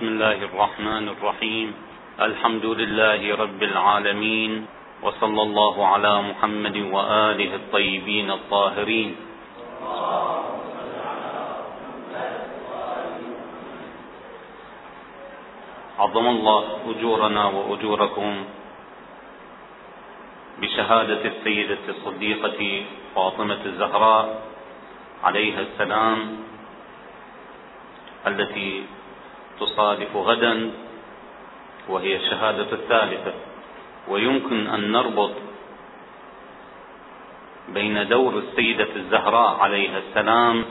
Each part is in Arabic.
بسم الله الرحمن الرحيم. الحمد لله رب العالمين وصلى الله على محمد وآله الطيبين الطاهرين. عظم الله أجورنا وأجوركم بشهادة السيدة الصديقة فاطمة الزهراء عليها السلام التي تصادف غدا وهي الشهادة الثالثة. ويمكن أن نربط بين دور السيدة الزهراء عليها السلام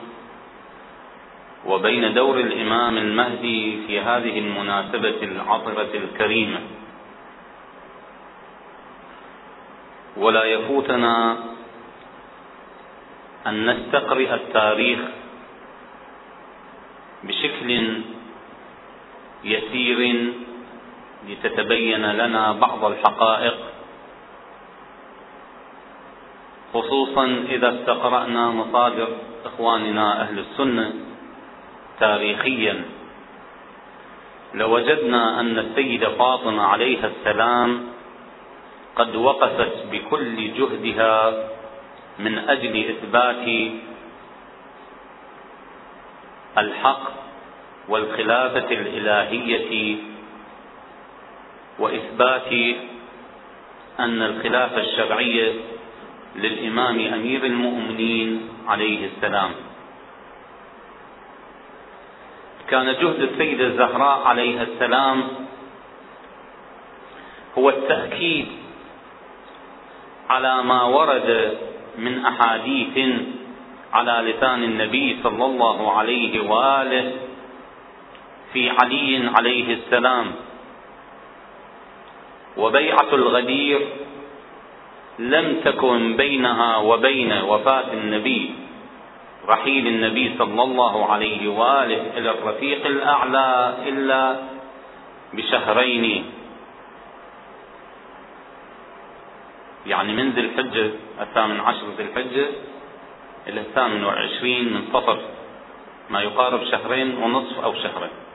وبين دور الإمام المهدي في هذه المناسبة العطرة الكريمة. ولا يفوتنا أن نستقرئ التاريخ بشكل يسير لتتبين لنا بعض الحقائق خصوصا إذا استقرأنا مصادر إخواننا أهل السنة تاريخيا. لوجدنا أن السيدة فاطمة عليها السلام قد وقفت بكل جهدها من أجل إثبات الحق والخلافة الإلهية وإثبات أن الخلافة الشرعية للإمام أمير المؤمنين عليه السلام. كان جهد السيدة الزهراء عليها السلام هو التأكيد على ما ورد من أحاديث على لسان النبي صلى الله عليه وآله في علي عليه السلام. وبيعة الغدير لم تكن بينها وبين وفاة النبي رحيل النبي صلى الله عليه وآله إلى الرفيق الأعلى إلا بشهرين. يعني من ذي الحجة الثامن عشر ذي الحجة إلى الثامن والعشرين من صفر ما يقارب شهرين ونصف أو شهرين.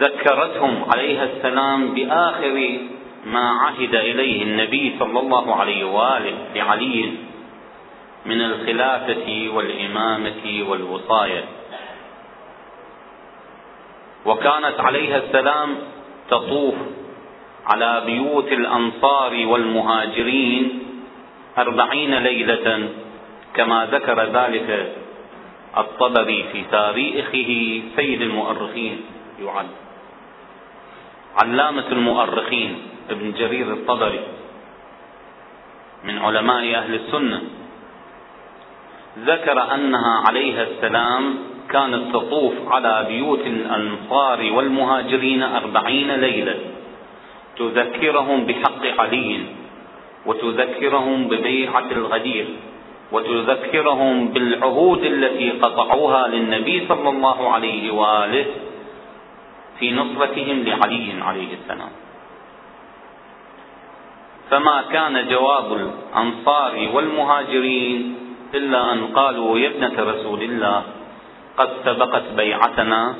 ذكرتهم عليها السلام بآخر ما عهد إليه النبي صلى الله عليه وآله لعلي من الخلافة والإمامة والوصاية. وكانت عليها السلام تطوف على بيوت الأنصار والمهاجرين أربعين ليلة كما ذكر ذلك الطبري في تاريخه سيد المؤرخين. يعد علامة المؤرخين ابن جرير الطبري من علماء أهل السنة ذكر أنها عليها السلام كانت تطوف على بيوت الأنصار والمهاجرين أربعين ليلة. تذكرهم بحق علي وتذكرهم ببيعة الغدير وتذكرهم بالعهود التي قطعوها للنبي صلى الله عليه وآله في نصرتهم لعلي عليه السلام. فما كان جواب الأنصار والمهاجرين إلا أن قالوا يا ابنة رسول الله قد سبقت بيعتنا.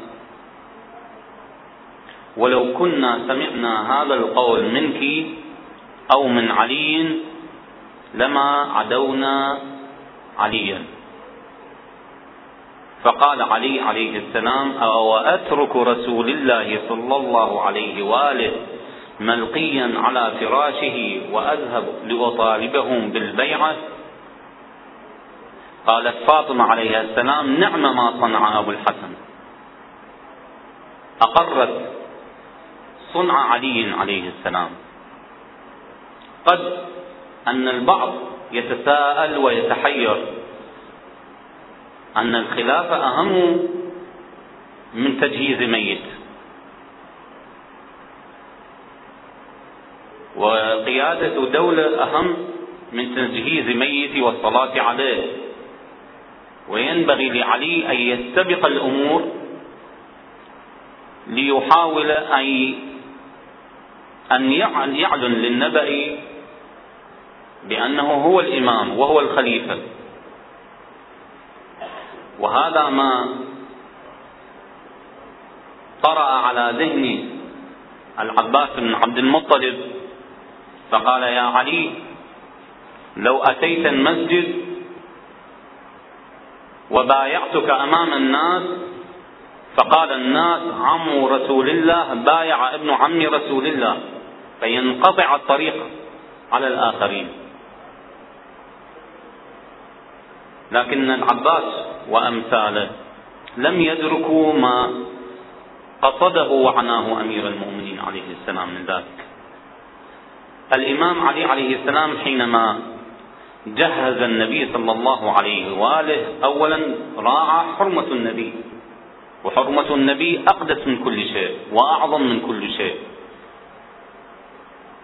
ولو كنا سمعنا هذا القول منك أو من علي لما عدونا عليا. فقال علي عليه السلام أو أترك رسول الله صلى الله عليه وآله ملقيا على فراشه وأذهب لأطالبهم بالبيعة قالت فاطمة عليها السلام نعم ما صنع أبو الحسن. أقرت صنع علي عليه السلام. قد أن البعض يتساءل ويتحير. أن الخلافة أهم من تجهيز ميت. وقيادة دولة أهم من تجهيز ميت والصلاة عليه. وينبغي لعلي أن يستبق الأمور ليحاول أن أن يعلن للنبأ بأنه هو الإمام وهو الخليفة. وهذا ما طرأ على ذهن العباس بن عبد المطلب. فقال يا علي لو أتيت المسجد وبايعتك أمام الناس فقال الناس عم رسول الله بايع ابن عم رسول الله فينقطع الطريق على الآخرين. لكن العباس وأمثاله. لم يدركوا ما قصده وعناه أمير المؤمنين عليه السلام من ذلك. الإمام علي عليه السلام حينما جهز النبي صلى الله عليه وآله أولا راعى حرمة النبي. وحرمة النبي أقدس من كل شيء وأعظم من كل شيء.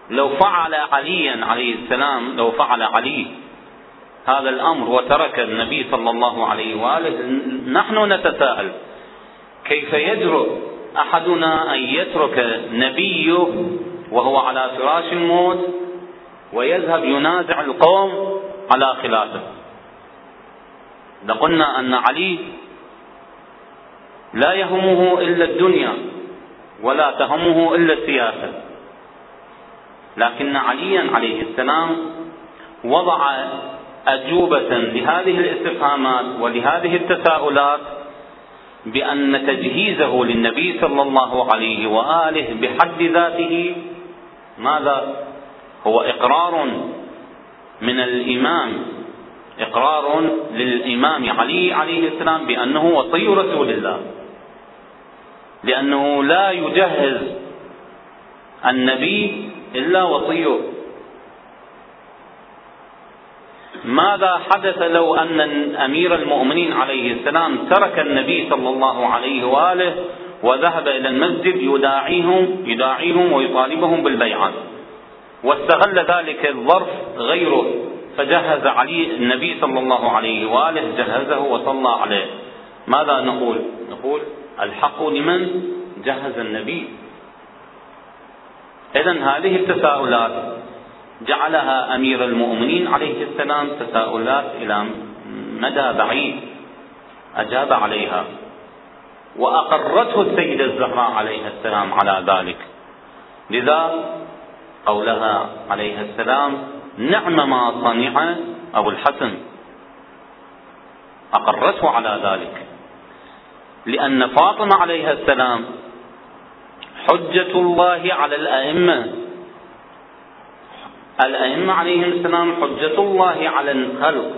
لو فعل عليا عليه السلام لو فعل علي هذا الأمر وترك النبي صلى الله عليه وآله. نحن نتساءل كيف يجرؤ أحدنا أن يترك نبيه وهو على فراش الموت ويذهب ينازع القوم على خلافه. لقلنا أن علي لا يهمه إلا الدنيا ولا تهمه إلا السياسة. لكن عليا عليه السلام وضع أجوبة لهذه الاستفهامات ولهذه التساؤلات بأن تجهيزه للنبي صلى الله عليه وآله بحد ذاته ماذا؟ هو إقرار من الإمام. إقرار للإمام علي عليه السلام بأنه وصي رسول الله. لأنه لا يجهز النبي إلا وصيه. ماذا حدث لو أن أمير المؤمنين عليه السلام ترك النبي صلى الله عليه وآله وذهب إلى المسجد يداعيهم يداعيهم ويطالبهم بالبيعة. واستغل ذلك الظرف غيره فجهز علي النبي صلى الله عليه وآله جهزه وصلى عليه. ماذا نقول؟ نقول الحق لمن جهز النبي. إذا هذه التساؤلات جعلها أمير المؤمنين عليه السلام تساؤلات إلى مدى بعيد أجاب عليها وأقرته السيدة الزهراء عليها السلام على ذلك. لذا قولها عليها السلام نعم ما صنع أبو الحسن. أقرته على ذلك. لأن فاطمة عليها السلام حجة الله على الأئمة الأئمة عليهم السلام حجة الله على الخلق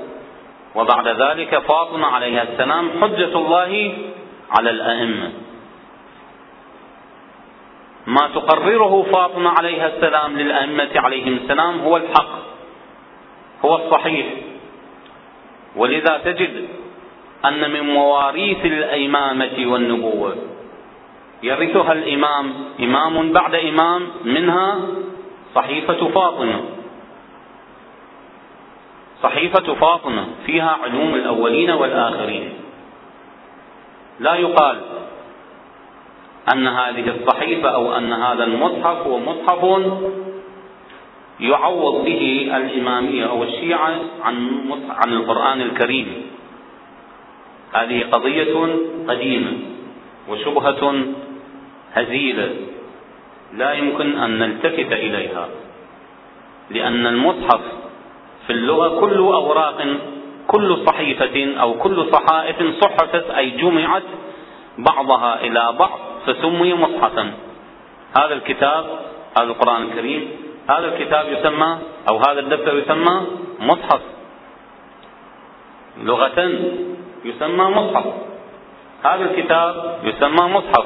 وبعد ذلك فاطمة عليها السلام حجة الله على الأئمة. ما تقرره فاطمة عليها السلام للأئمة عليهم السلام هو الحق هو الصحيح. ولذا تجد أن من مواريث الإمامة والنبوة يرثها الإمام إمام بعد إمام منها صحيفة فاطمة. صحيفة فاطمة فيها علوم الأولين والآخرين. لا يقال أن هذه الصحيفة أو أن هذا المصحف هو مصحف يعوض به الإمامية أو الشيعة عن عن القرآن الكريم. هذه قضية قديمة وشبهة هزيلة. لا يمكن أن نلتفت إليها لأن المصحف في اللغة كل أوراق كل صحيفة أو كل صحائف صحفت أي جمعت بعضها إلى بعض فسمي مصحفا. هذا الكتاب هذا القرآن الكريم هذا الكتاب يسمى أو هذا الدفتر يسمى مصحف. لغة يسمى مصحف. هذا الكتاب يسمى مصحف.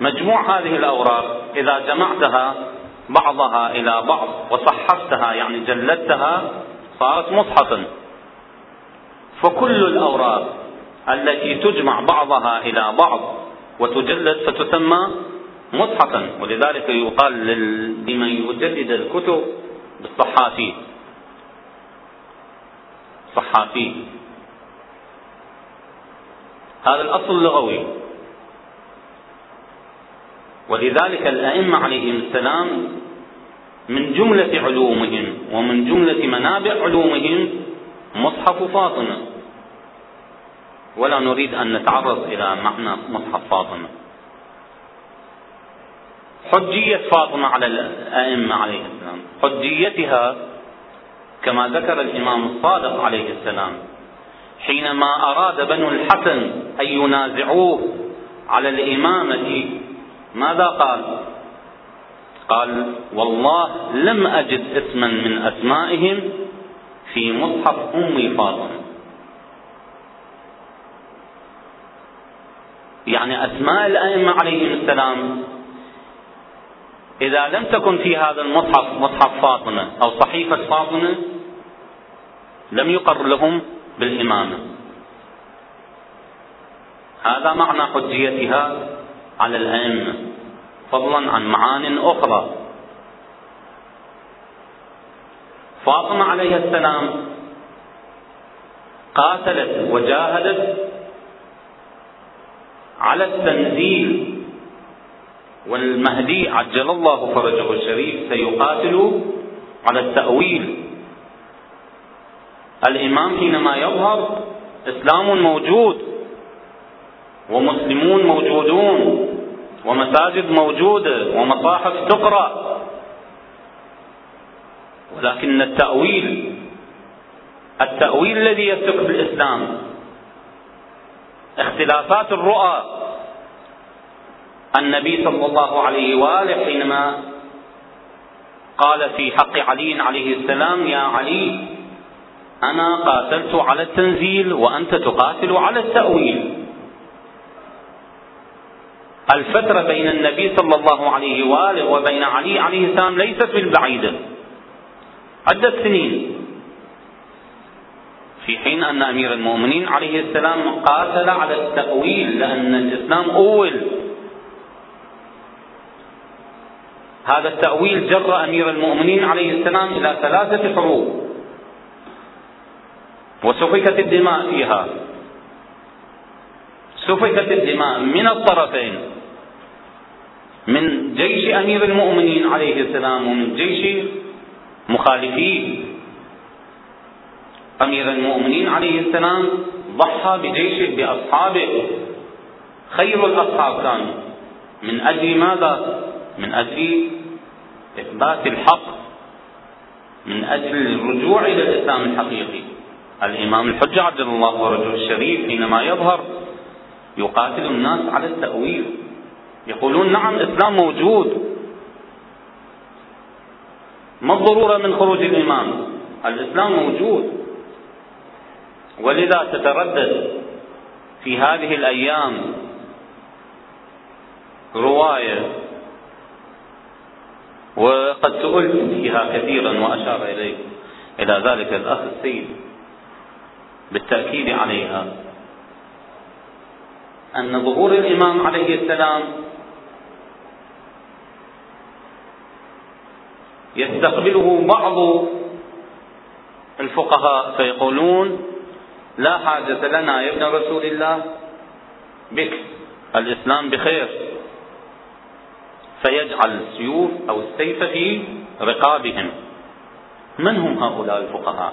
مجموع هذه الأوراق إذا جمعتها بعضها إلى بعض وصحفتها يعني جلدتها صارت مصحفا. فكل الأوراق التي تجمع بعضها إلى بعض وتجلد فتسمى مصحفا. ولذلك يقال لمن يجدد الكتب بالصحافي. صحافي. هذا الأصل اللغوي. ولذلك الأئمة عليهم السلام من جملة علومهم ومن جملة منابع علومهم مصحف فاطمة. ولا نريد أن نتعرض إلى معنى مصحف فاطمة. حجية فاطمة على الأئمة عليه السلام. حجيتها كما ذكر الإمام الصادق عليه السلام. حينما أراد بنو الحسن أن ينازعوه على الإمامة ماذا قال؟ قال والله لم أجد اسما من أسمائهم في مصحف أم فاطمة. يعني أسماء الأئمة عليهم السلام إذا لم تكن في هذا المصحف مصحف فاطمة أو صحيفة فاطمة لم يقر لهم بالإمامة. هذا معنى حجيتها على الأئمة فضلا عن معان أخرى. فاطمة عليه السلام قاتلت وجاهدت على التنزيل والمهدي عجل الله فرجه الشريف سيقاتل على التأويل. الإمام حينما يظهر إسلام موجود ومسلمون موجودون. ومساجد موجودة ومصاحف تقرأ. ولكن التأويل التأويل الذي يسلك في الإسلام اختلافات الرؤى. النبي صلى الله عليه وآله حينما قال في حق علي عليه السلام يا علي أنا قاتلت على التنزيل وأنت تقاتل على التأويل. الفترة بين النبي صلى الله عليه وآله وبين علي عليه السلام ليست بالبعيده عدة سنين. في حين أن أمير المؤمنين عليه السلام قاتل على التأويل لأن الإسلام أول. هذا التأويل جر أمير المؤمنين عليه السلام إلى ثلاثة حروب وسفكت الدماء فيها. سفكت الدماء من الطرفين. من جيش أمير المؤمنين عليه السلام ومن جيش مخالفيه أمير المؤمنين عليه السلام ضحى بجيشه بأصحابه. خير الأصحاب كانوا. من أجل ماذا؟ من أجل إثبات الحق. من أجل الرجوع إلى الإسلام الحقيقي. الإمام الحجة عبد الله ورجل الشريف حينما يظهر يقاتل الناس على التأويل. يقولون نعم الإسلام موجود. ما الضرورة من خروج الإمام الإسلام موجود. ولذا تتردد في هذه الأيام رواية وقد سئلت فيها كثيرا وأشار الي إلى ذلك الأخ السيد بالتأكيد عليها أن ظهور الإمام عليه السلام يستقبله بعض الفقهاء فيقولون لا حاجة لنا يا ابن رسول الله بك الإسلام بخير. فيجعل السيوف أو السيف في رقابهم. من هم هؤلاء الفقهاء؟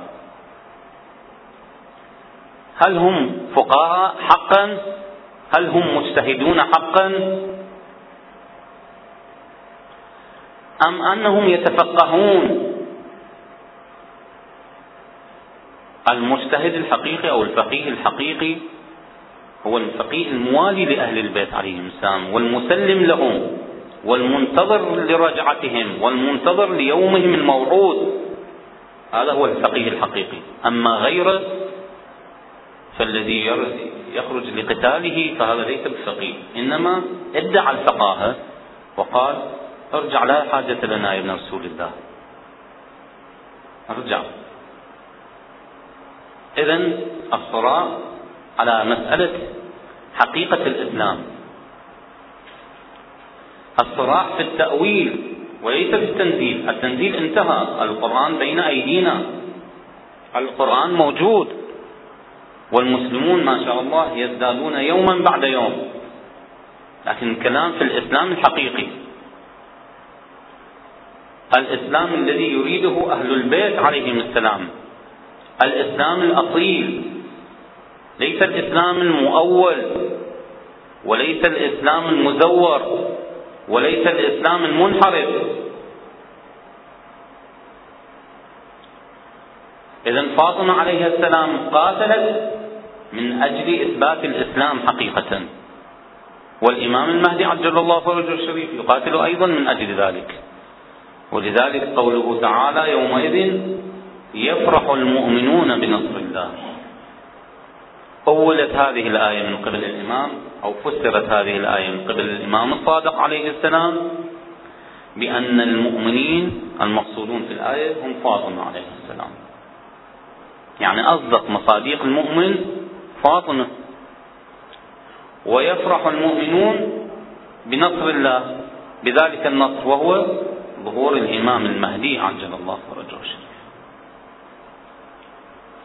هل هم فقهاء حقا؟ هل هم مجتهدون حقا؟ أم أنهم يتفقهون؟ المجتهد الحقيقي أو الفقيه الحقيقي هو الفقيه الموالي لأهل البيت عليهم السلام والمسلم لهم والمنتظر لرجعتهم والمنتظر ليومهم الموعود. هذا هو الفقيه الحقيقي. أما غيره فالذي يخرج لقتاله فهذا ليس بفقيه إنما ادعى الفقاهة وقال ارجع لا حاجة لنا يا ابن رسول الله. ارجع. إذا الصراع على مسألة حقيقة الإسلام. الصراع في التأويل وليس في التنزيل. التنزيل انتهى. القرآن بين أيدينا. القرآن موجود. والمسلمون ما شاء الله يزدادون يوما بعد يوم. لكن الكلام في الإسلام الحقيقي. الإسلام الذي يريده أهل البيت عليهم السلام. الإسلام الأصيل. ليس الإسلام المؤول وليس الإسلام المزور وليس الإسلام المنحرف. إذا فاطمة عليها السلام قاتلت من أجل إثبات الإسلام حقيقة. والإمام المهدي عجل الله فرجه الشريف يقاتل أيضا من أجل ذلك. ولذلك قوله تعالى يومئذ يفرح المؤمنون بنصر الله. أولت هذه الآية من قبل الإمام أو فسرت هذه الآية من قبل الإمام الصادق عليه السلام بأن المؤمنين المقصودون في الآية هم فاطمة عليه السلام. يعني أصدق مصاديق المؤمن فاطمة. ويفرح المؤمنون بنصر الله. بذلك النصر وهو ظهور الإمام المهدي عجل الله فرجه الشريف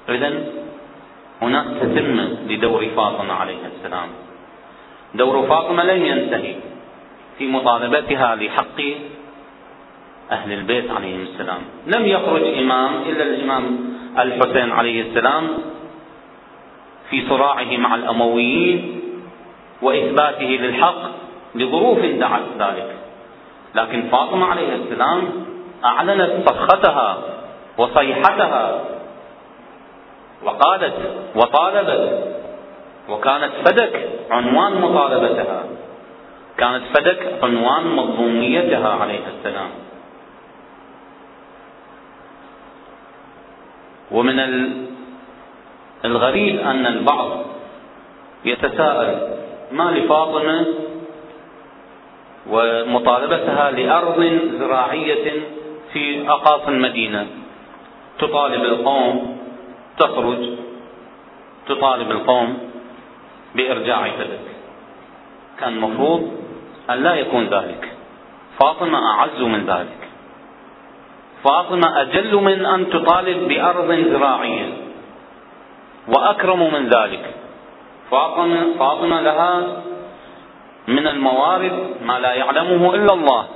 إذا هناك تتمة لدور فاطمة عليها السلام. دور فاطمة لم ينتهي. في مطالبتها لحق أهل البيت عليهم السلام. لم يخرج إمام إلا الإمام الحسين عليه السلام في صراعه مع الأمويين وإثباته للحق لظروف دعت ذلك. لكن فاطمة عليه السلام أعلنت صرختها وصيحتها وقالت وطالبت وكانت فدك عنوان مطالبتها. كانت فدك عنوان مظلوميتها عليه السلام. ومن الغريب أن البعض يتساءل ما لفاطمة ومطالبتها لأرض زراعية في أقاصي المدينة. تطالب القوم تخرج تطالب القوم بإرجاع فدك كان المفروض أن لا يكون ذلك. فاطمة أعز من ذلك. فاطمة أجل من أن تطالب بأرض زراعية. وأكرم من ذلك. فاطمة, فاطمة لها من الموارد ما لا يعلمه إلا الله.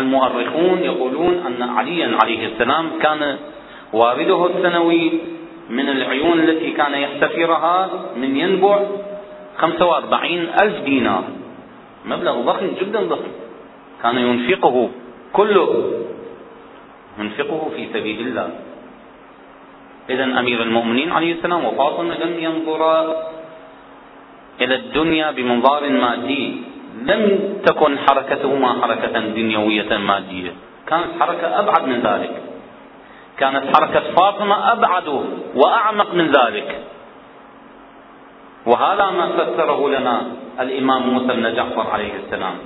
المؤرخون يقولون أن عليا عليه السلام كان وارده السنوي من العيون التي كان يحتفرها من ينبع 45 ألف دينار. مبلغ ضخم جدا ضخم. كان ينفقه كله. ينفقه في سبيل الله. إذا أمير المؤمنين عليه السلام وفاطمة لم ينظرا إلى الدنيا بمنظار مادي. لم تكن حركتهما حركة دنيوية مادية. كانت حركة أبعد من ذلك. كانت حركة فاطمة أبعد وأعمق من ذلك. وهذا ما فسره لنا الإمام موسى بن جعفر عليه السلام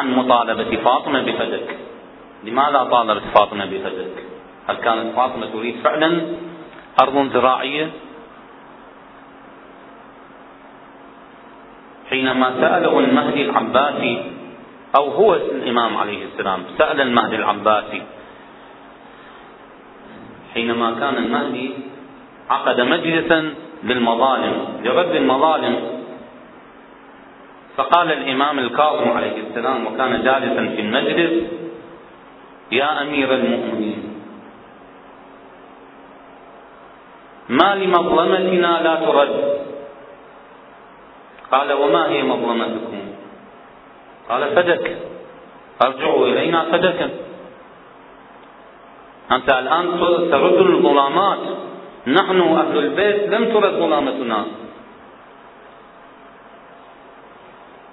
عن مطالبة فاطمة بفدك. لماذا طالبت فاطمة بفدك؟ هل كانت فاطمة تريد فعلا أرض زراعية؟ حينما سأله المهدي العباسي أو هو الإمام عليه السلام سأل المهدي العباسي حينما كان المهدي عقد مجلسا للمظالم لرد المظالم فقال الإمام الكاظم عليه السلام وكان جالسا في المجلس يا أمير المؤمنين ما لمظلمتنا لا ترد قال وما هي مظلمتكم؟ قال فدك ارجعوا إلينا فدكا أنت الآن ترد الظلامات نحن أهل البيت لم ترد ظلامتنا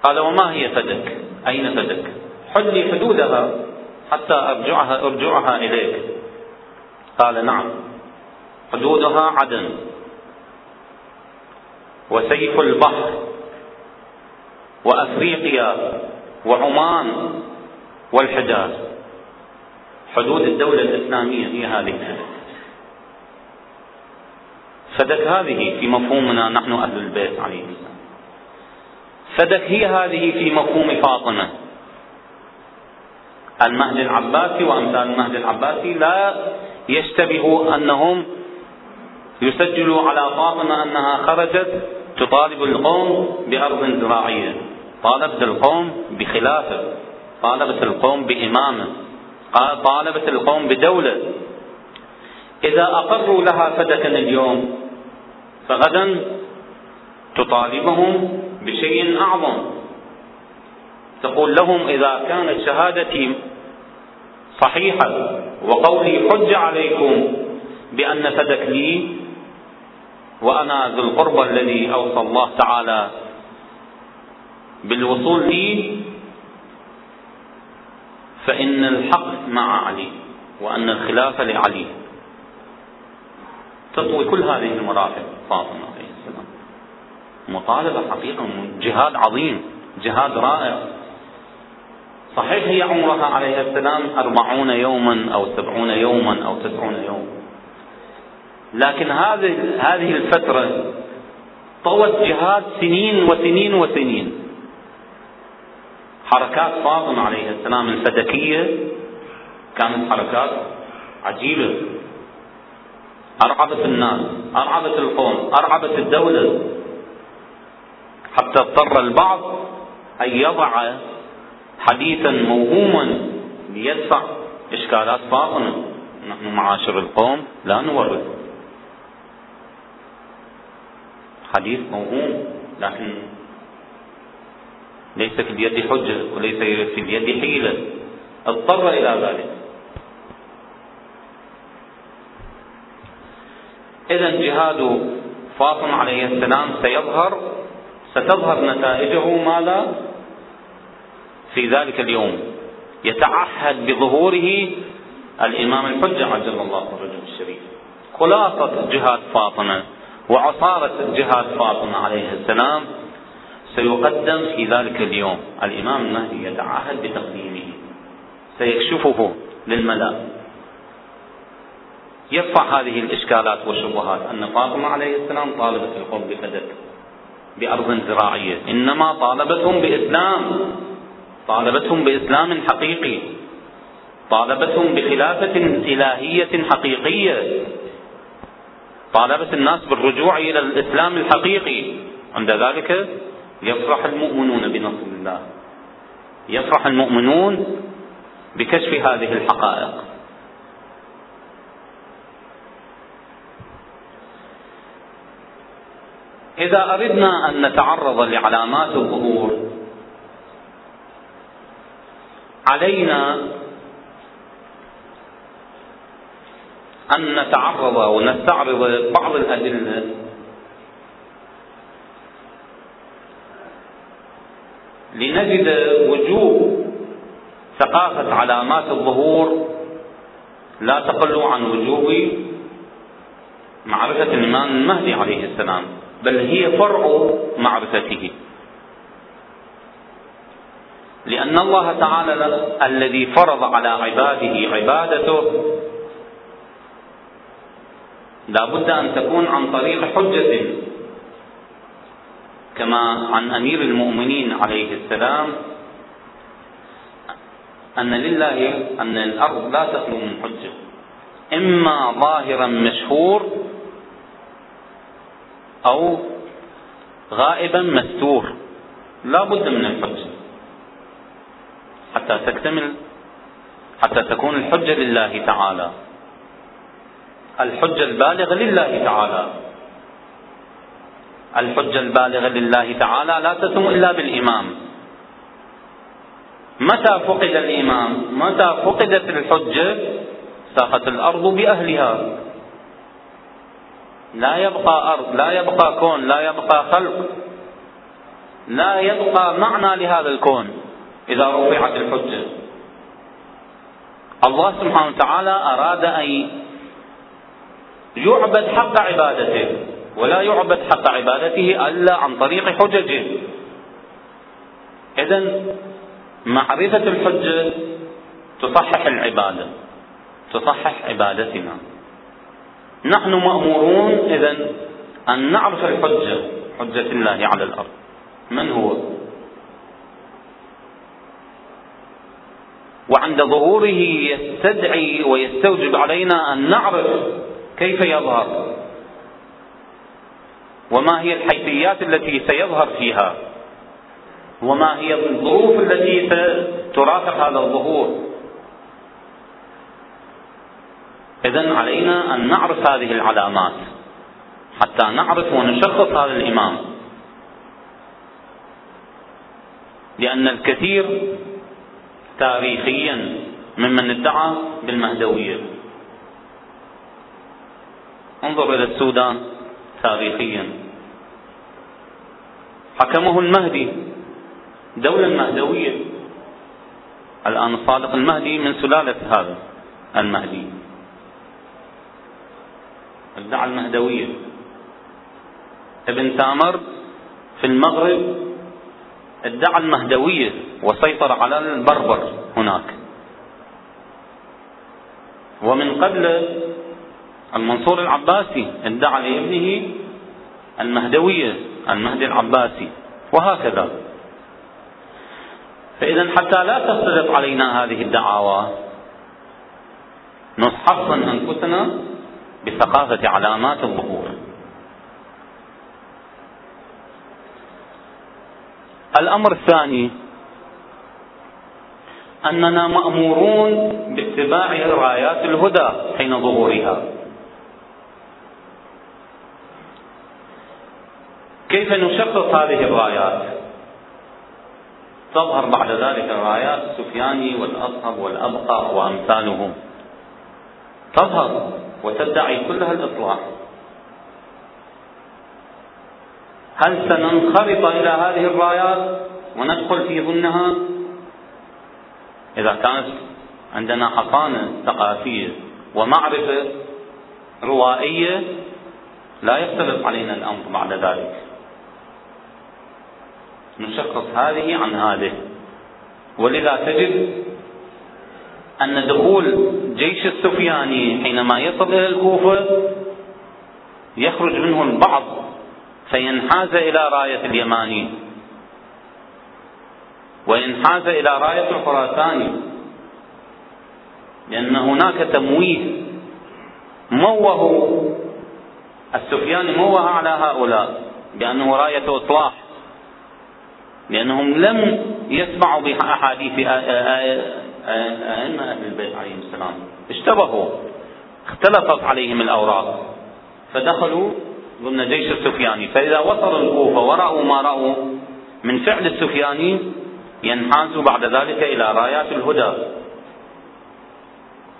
قال وما هي فدك أين فدك حد لي حدودها حتى أرجعها أرجعها إليك. قال نعم حدودها عدن. وسيف البحر. وأفريقيا وعمان والحجاز. حدود الدولة الإسلامية هي هذه. فدك هذه في مفهومنا نحن أهل البيت عليهم السلام. فدك هي هذه في مفهوم فاطمة. المهدي العباسي وأمثال المهدي العباسي لا يشتبه أنهم يسجلوا على فاطمة أنها خرجت تطالب القوم بأرض زراعية. طالبت القوم بخلافة طالبت القوم بإمامة طالبت القوم بدولة. إذا أقروا لها فدكا اليوم فغدا تطالبهم بشيء أعظم. تقول لهم إذا كانت شهادتي صحيحة وقولي حج عليكم بأن فدك لي وأنا ذو القربى الذي أوصى الله تعالى بالوصول لي فإن الحق مع علي وأن الخلافة لعلي. تطوي كل هذه المراحل فاطمة عليه السلام. مطالبة حقيقة جهاد عظيم جهاد رائع. صحيح هي عمرها عليه السلام أربعون يوما أو سبعون يوما أو تسعون يوما لكن هذه هذه الفترة طوت جهاد سنين وسنين وسنين. حركات فاطمة عليه السلام الفدكية كانت حركات عجيبة. أرعبت الناس أرعبت القوم أرعبت الدولة. حتى اضطر البعض أن يضع حديثا موهوما ليدفع إشكالات فاطمة. نحن معاشر القوم لا نورث حديث موهوم لكن ليس في اليد حجة وليس في اليد حيلة. اضطر إلى ذلك. إذا جهاد فاطمة عليه السلام سيظهر ستظهر نتائجه ماذا؟ في ذلك اليوم. يتعهد بظهوره الإمام الحجة عجل الله فرجه الشريف. خلاصة جهاد فاطمة وعصارة جهاد فاطمة عليه السلام سيقدم في ذلك اليوم. الإمام المهدي يتعهد بتقديمه. سيكشفه للملأ. يرفع هذه الإشكالات والشبهات أن فاطمة عليه السلام طالبت القوم بفدك بأرض زراعية. إنما طالبتهم بإسلام. طالبتهم بإسلام حقيقي. طالبتهم بخلافة إلهية حقيقية. طالبت الناس بالرجوع إلى الإسلام الحقيقي. عند ذلك يفرح المؤمنون بنصر الله. يفرح المؤمنون بكشف هذه الحقائق. إذا أردنا أن نتعرض لعلامات الظهور علينا أن نتعرض ونستعرض بعض الأدلة لنجد وجوب ثقافة علامات الظهور لا تقل عن وجوب معرفة الإمام المهدي عليه السلام بل هي فرع معرفته. لأن الله تعالى الذي فرض على عباده عبادته لا بد أن تكون عن طريق حجة. كما عن أمير المؤمنين عليه السلام أن لله أن الأرض لا تخلو من حجة إما ظاهرا مشهور أو غائبا مستور لا بد من الحجة حتى تكتمل حتى تكون الحجة لله تعالى الحجة البالغة لله تعالى. الحجة البالغة لله تعالى لا تتم إلا بالإمام. متى فقد الإمام؟ متى فقدت الحجة؟ ساقت الأرض بأهلها. لا يبقى أرض لا يبقى كون لا يبقى خلق. لا يبقى معنى لهذا الكون إذا رفعت الحجة. الله سبحانه وتعالى أراد أن يعبد حق عبادته. ولا يعبد حق عبادته إلا عن طريق حججه اذا معرفة الحجة تصحح العبادة تصحح عبادتنا. نحن مأمورون إذا أن نعرف الحجة حجة الله على الأرض. من هو؟ وعند ظهوره يستدعي ويستوجب علينا أن نعرف كيف يظهر. وما هي الحيثيات التي سيظهر فيها؟ وما هي الظروف التي ترافق هذا الظهور؟ اذا علينا أن نعرف هذه العلامات حتى نعرف ونشخص هذا الإمام. لأن الكثير تاريخيا ممن ادعى بالمهدوية. انظر إلى السودان تاريخيا. حكمه المهدي. دولة مهدوية. الآن الصادق المهدي من سلالة هذا المهدي. ادعى المهدوية. ابن تامر في المغرب. ادعى المهدوية. وسيطر على البربر هناك. ومن قبل المنصور العباسي ادعى لابنه المهدوية. المهدي العباسي وهكذا. فإذا حتى لا تختلط علينا هذه الدعاوى نحصن أنفسنا بثقافة علامات الظهور. الأمر الثاني أننا مأمورون باتباع رايات الهدى حين ظهورها. كيف نشخص هذه الرايات؟ تظهر بعد ذلك رايات السفياني والأصهب والأبقى وأمثالهم. تظهر وتدعي كلها الإصلاح هل سننخرط إلى هذه الرايات وندخل في ضمنها إذا كانت عندنا حصانة ثقافية ومعرفة روائية لا يختلف علينا الأمر بعد ذلك. نشخص هذه عن هذه. ولذا تجد أن دخول جيش السفياني حينما يصل إلى الكوفة يخرج منه البعض فينحاز إلى راية اليماني. وينحاز إلى راية الخراساني. لأن هناك تمويه موه السفياني موه على هؤلاء بأنه راية إصلاح. لأنهم لم يسمعوا بأحاديث أئمة أهل البيت عليهم السلام. اشتبهوا. اختلفت عليهم الأوراق. فدخلوا ضمن جيش السفياني. فإذا وصلوا الكوفة ورأوا ما رأوا من فعل السفياني ينحازوا بعد ذلك إلى رايات الهدى.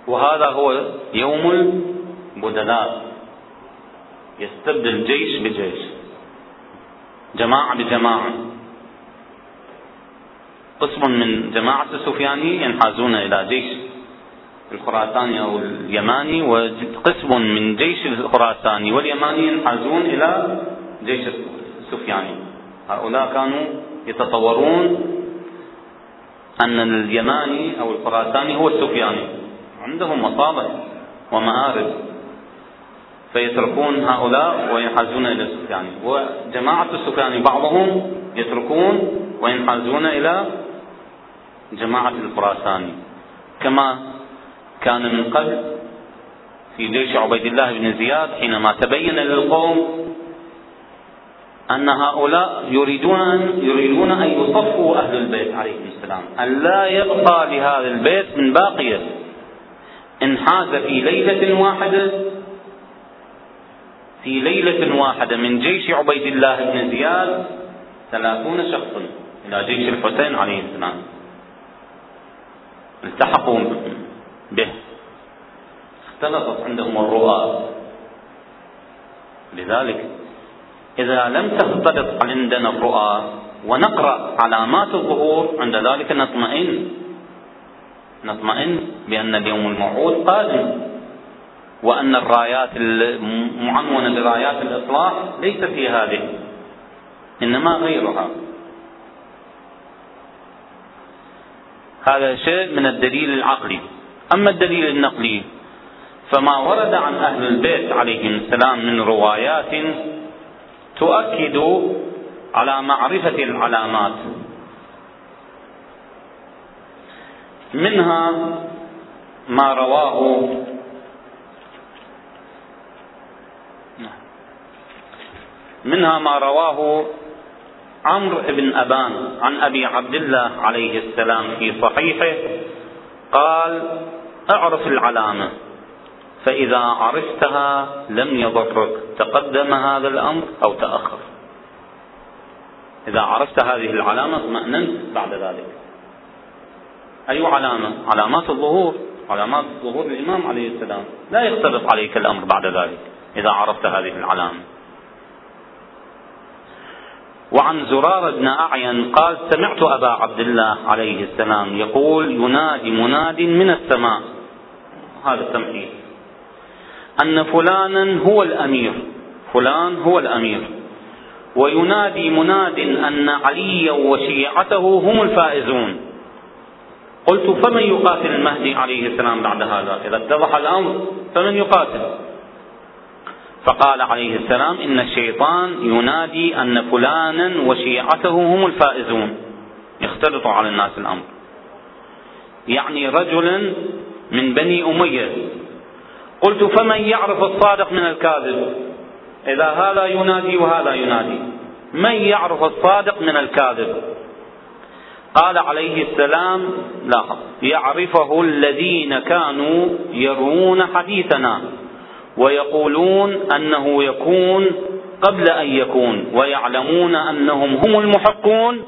وهذا هو يوم البدلاء. يستبدل جيش بجيش. جماعة بجماعة. قسم من جماعة السفياني ينحازون إلى جيش الخراساني أو اليماني وقسم من جيش الخراساني واليماني ينحازون إلى جيش السفياني. هؤلاء كانوا يتصورون أن اليماني أو الخراساني هو السفياني. عندهم مصالح ومآرب فيتركون هؤلاء وينحازون إلى السفياني. وجماعة السفياني بعضهم يتركون وينحازون إلى جماعة الخراساني كما كان من قبل في جيش عبيد الله بن زياد حينما تبين للقوم أن هؤلاء يريدون أن يريدون أن يصفوا أهل البيت عليهم السلام. أن لا يبقى لهذا البيت من باقية انحاز في ليلة واحدة في ليلة واحدة من جيش عبيد الله بن زياد ثلاثون شخصا إلى جيش الحسين عليه السلام. التحقوا به. اختلطت عندهم الرؤى. لذلك إذا لم تختلط عندنا الرؤى ونقرأ علامات الظهور عند ذلك نطمئن. نطمئن بأن اليوم الموعود قادم. وأن الرايات المعنونة برايات الإصلاح ليس في هذه إنما غيرها. هذا شيء من الدليل العقلي. أما الدليل النقلي فما ورد عن أهل البيت عليهم السلام من روايات تؤكد على معرفة العلامات. منها ما رواه منها ما رواه عمرو بن أبان عن أبي عبد الله عليه السلام في صحيحه قال أعرف العلامة فإذا عرفتها لم يضرك تقدم هذا الأمر أو تأخر. إذا عرفت هذه العلامة اطمأننت بعد ذلك. أي علامة؟ علامات الظهور. علامات ظهور الإمام عليه السلام. لا يختلط عليك الأمر بعد ذلك إذا عرفت هذه العلامة. وعن زرار بن أعين قال سمعت أبا عبد الله عليه السلام يقول ينادي مناد من السماء. هذا التمحيص أن فلانا هو الأمير. فلان هو الأمير. وينادي مناد أن عليا وشيعته هم الفائزون. قلت فمن يقاتل المهدي عليه السلام بعد هذا؟ إذا اتضح الأمر فمن يقاتل؟ فقال عليه السلام إن الشيطان ينادي أن فلانا وشيعته هم الفائزون. يختلط على الناس الأمر. يعني رجلا من بني أمية. قلت فمن يعرف الصادق من الكاذب؟ إذا هذا ينادي وهذا ينادي. من يعرف الصادق من الكاذب؟ قال عليه السلام لاحظ يعرفه الذين كانوا يرون حديثنا. ويقولون أنه يكون قبل أن يكون ويعلمون أنهم هم المحقون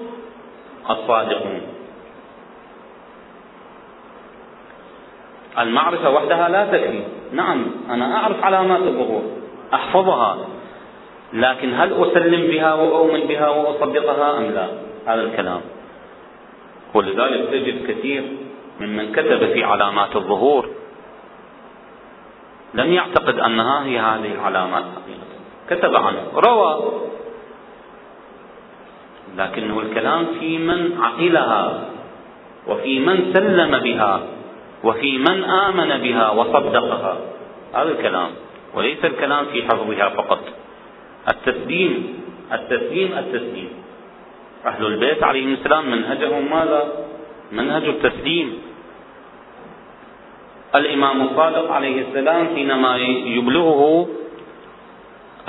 الصادقون. المعرفة وحدها لا تكفي. نعم أنا أعرف علامات الظهور أحفظها لكن هل أسلم بها وأؤمن بها وأصدقها أم لا؟ هذا الكلام. ولذلك تجد كثير ممن كتب في علامات الظهور لم يعتقد أنها هي هذه العلامات كتب عنه روى. لكنه الكلام في من عقلها وفي من سلم بها وفي من آمن بها وصدقها. هذا الكلام. وليس الكلام في حفظها فقط. التسليم التسليم التسليم. أهل البيت عليهم السلام منهجهم ماذا؟ منهج التسليم. الإمام الصادق عليه السلام حينما يبلغه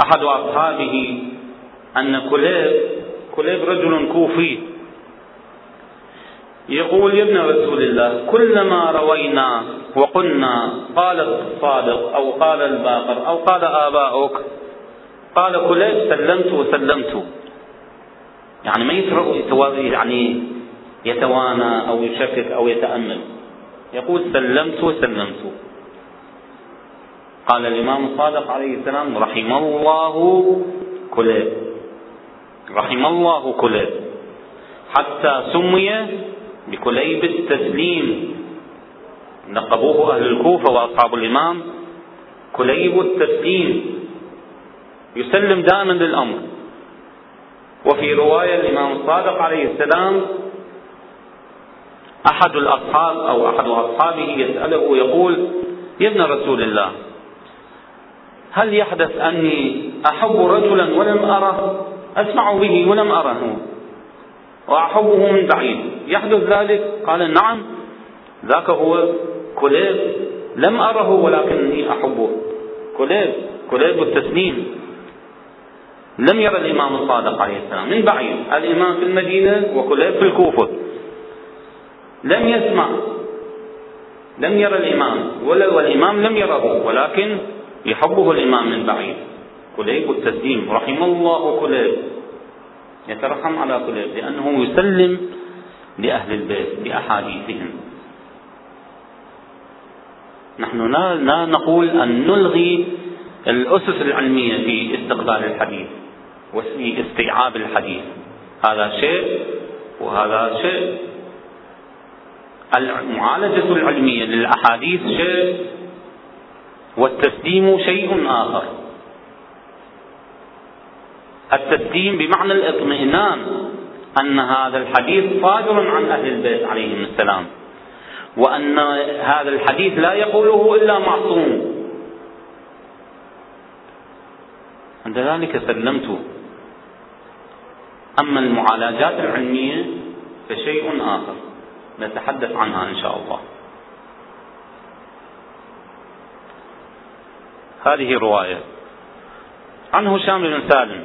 أحد أصحابه أن كليب كليب رجل كوفي. يقول يا ابن رسول الله كلما روينا وقلنا قال الصادق أو قال الباقر أو قال آباؤك قال كليب سلمت وسلمت. يعني ما يترك يعني يتوانى أو يشكك أو يتأمل. يقول سلمت وسلمت. قال الإمام الصادق عليه السلام رحم الله كليب رحم الله كليب حتى سمي بكليب التسليم لقبوه أهل الكوفة وأصحاب الإمام. كليب التسليم يسلم دائما للأمر. وفي رواية الإمام الصادق عليه السلام أحد الأصحاب أو أحد أصحابه يسأله يقول يا ابن رسول الله هل يحدث أني أحب رجلا ولم أره؟ أسمع به ولم أره. وأحبه من بعيد يحدث ذلك؟ قال نعم ذاك هو كليب لم أره ولكني أحبه. كليب كليب التسليم لم يرى الإمام الصادق عليه السلام من بعيد الإمام في المدينة وكليب في الكوفة. لم يسمع لم يرى الإمام والإمام لم يره ولكن يحبه الإمام من بعيد. كليب التسليم رحم الله كليب. يترحم على كليب لأنه يسلم لأهل البيت بأحاديثهم نحن لا نقول أن نلغي الأسس العلمية في استقبال الحديث وفي استيعاب الحديث. هذا شيء وهذا شيء. المعالجة العلمية للأحاديث شيء والتسليم شيء آخر. التسليم بمعنى الاطمئنان أن هذا الحديث صادر عن أهل البيت عليهم السلام وأن هذا الحديث لا يقوله إلا معصوم. عند ذلك سلمت. أما المعالجات العلمية فشيء آخر. نتحدث عنها إن شاء الله. هذه رواية. عن هشام بن سالم.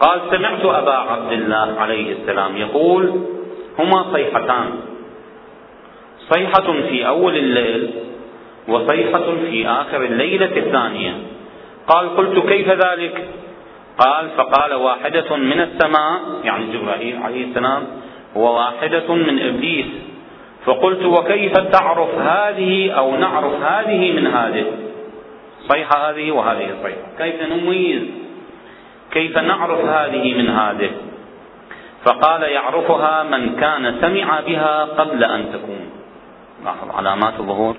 قال سمعت أبا عبد الله عليه السلام يقول هما صيحتان. صيحة في أول الليل وصيحة في آخر الليلة الثانية. قال قلت كيف ذلك؟ قال فقال واحدة من السماء يعني جبرائيل عليه السلام وواحدة من إبليس. فقلت وكيف تعرف هذه أو نعرف هذه من هذه؟ صيحة هذه وهذه صيحة. كيف نميز؟ كيف نعرف هذه من هذه؟ فقال يعرفها من كان سمع بها قبل أن تكون. لاحظ علامات الظهور؟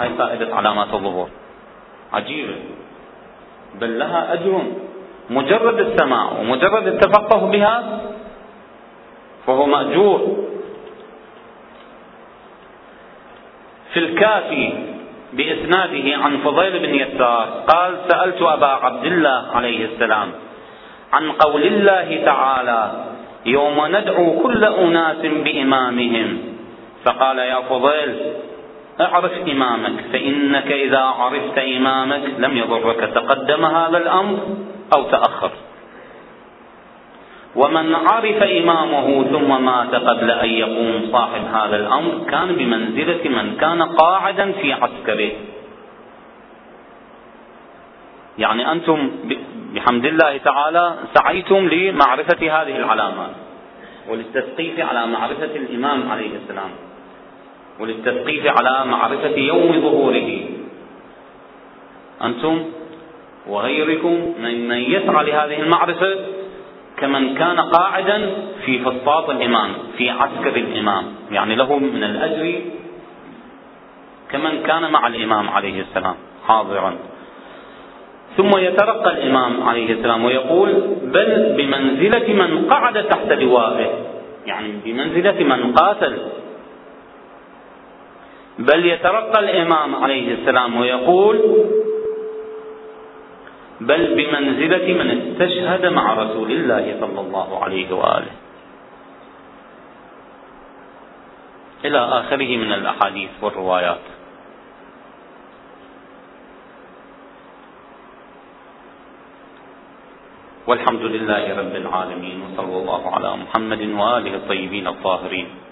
هاي فائدة علامات الظهور. عجيبة بل لها أجر. مجرد السماع ومجرد التفقه بها فهو مأجور. في الكافي بإسناده عن فضيل بن يسار قال سألت أبا عبد الله عليه السلام عن قول الله تعالى يوم ندعو كل أناس بإمامهم. فقال يا فضيل أعرف إمامك فإنك إذا عرفت إمامك لم يضرك تقدم هذا الأمر أو تأخر. ومن عرف إمامه ثم مات قبل أن يقوم صاحب هذا الأمر كان بمنزلة من كان قاعدا في عسكره. يعني أنتم بحمد الله تعالى سعيتم لمعرفة هذه العلامات وللتثقيف على معرفة الإمام عليه السلام وللتثقيف على معرفة يوم ظهوره. أنتم وغيركم من يسعى لهذه المعرفة كمن كان قاعدا في فسطاط الإمام في عسكر الإمام. يعني له من الأجر كمن كان مع الإمام عليه السلام حاضرا. ثم يترقى الإمام عليه السلام ويقول بل بمنزلة من قعد تحت لوائه. يعني بمنزلة من قاتل. بل يترقى الإمام عليه السلام ويقول بل بمنزلة من استشهد مع رسول الله صلى الله عليه وآله. إلى آخره من الأحاديث والروايات. والحمد لله رب العالمين وصلى الله على محمد وآله الطيبين الطاهرين.